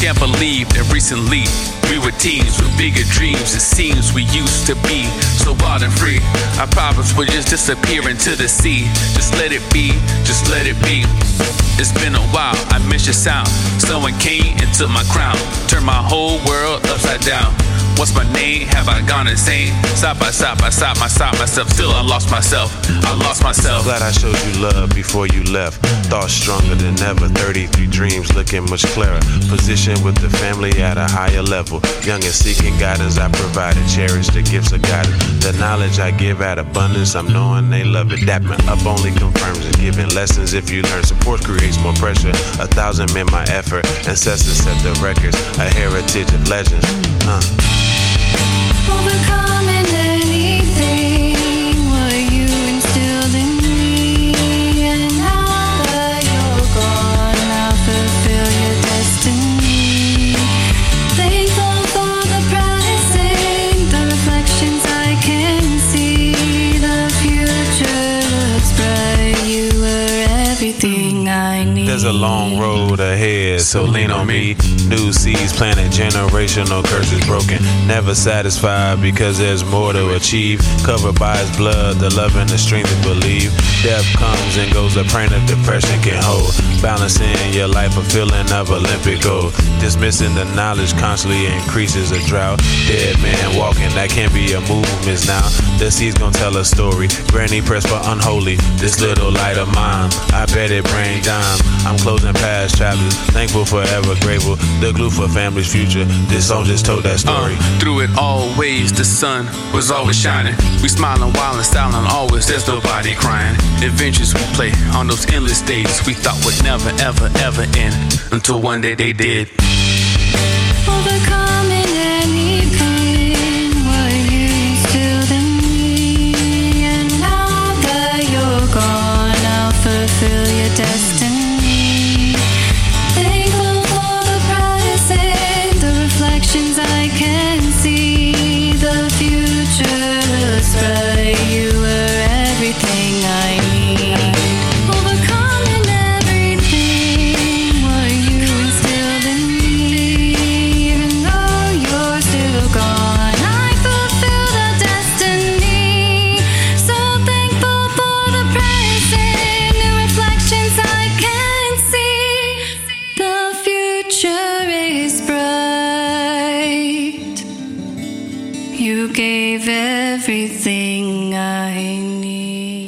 can't believe that recently we were teens with bigger dreams. It seems we used to be so wild and free. Our problems would just disappear into the sea. Just let it be, just let it be. It's been a while, I miss your sound. Someone came and took my crown, turned my whole world upside down. What's my name? Have I gone insane? Stop by stop by stop my stop myself. Still I lost myself. I lost myself. Glad I showed you love before you left. Thoughts stronger than ever. 33 dreams looking much clearer. Position with the family at a higher level. Young and seeking guidance, I provided. Cherish the gifts of guidance. The knowledge I give at abundance, I'm knowing they love it. Dapping up only confirms and giving lessons if you learn. Support creates more pressure. A thousand men my effort. Ancestors set the records. A heritage of legends. Uh. There's a long road ahead, so lean on me. New seeds planted, generational curses broken. Never satisfied because there's more to achieve. Covered by his blood, the love and the strength to believe. Death comes and goes, the pain of depression can hold. Balancing your life, a feeling of Olympic gold. Dismissing the knowledge constantly increases a drought. Dead man walking, that can't be a movement now. The seeds gonna tell a story. Granny press for unholy. This little light of mine, I bet it bring dime. I'm closing past chapters, thankful, forever grateful. The glue for family's future. This song just told that story. Uh, through it always, the sun was always shining. We smiling, wild and styling, always. There's nobody crying. Adventures we play on those endless days we thought would never, ever, ever end until one day they did. Gave everything I need.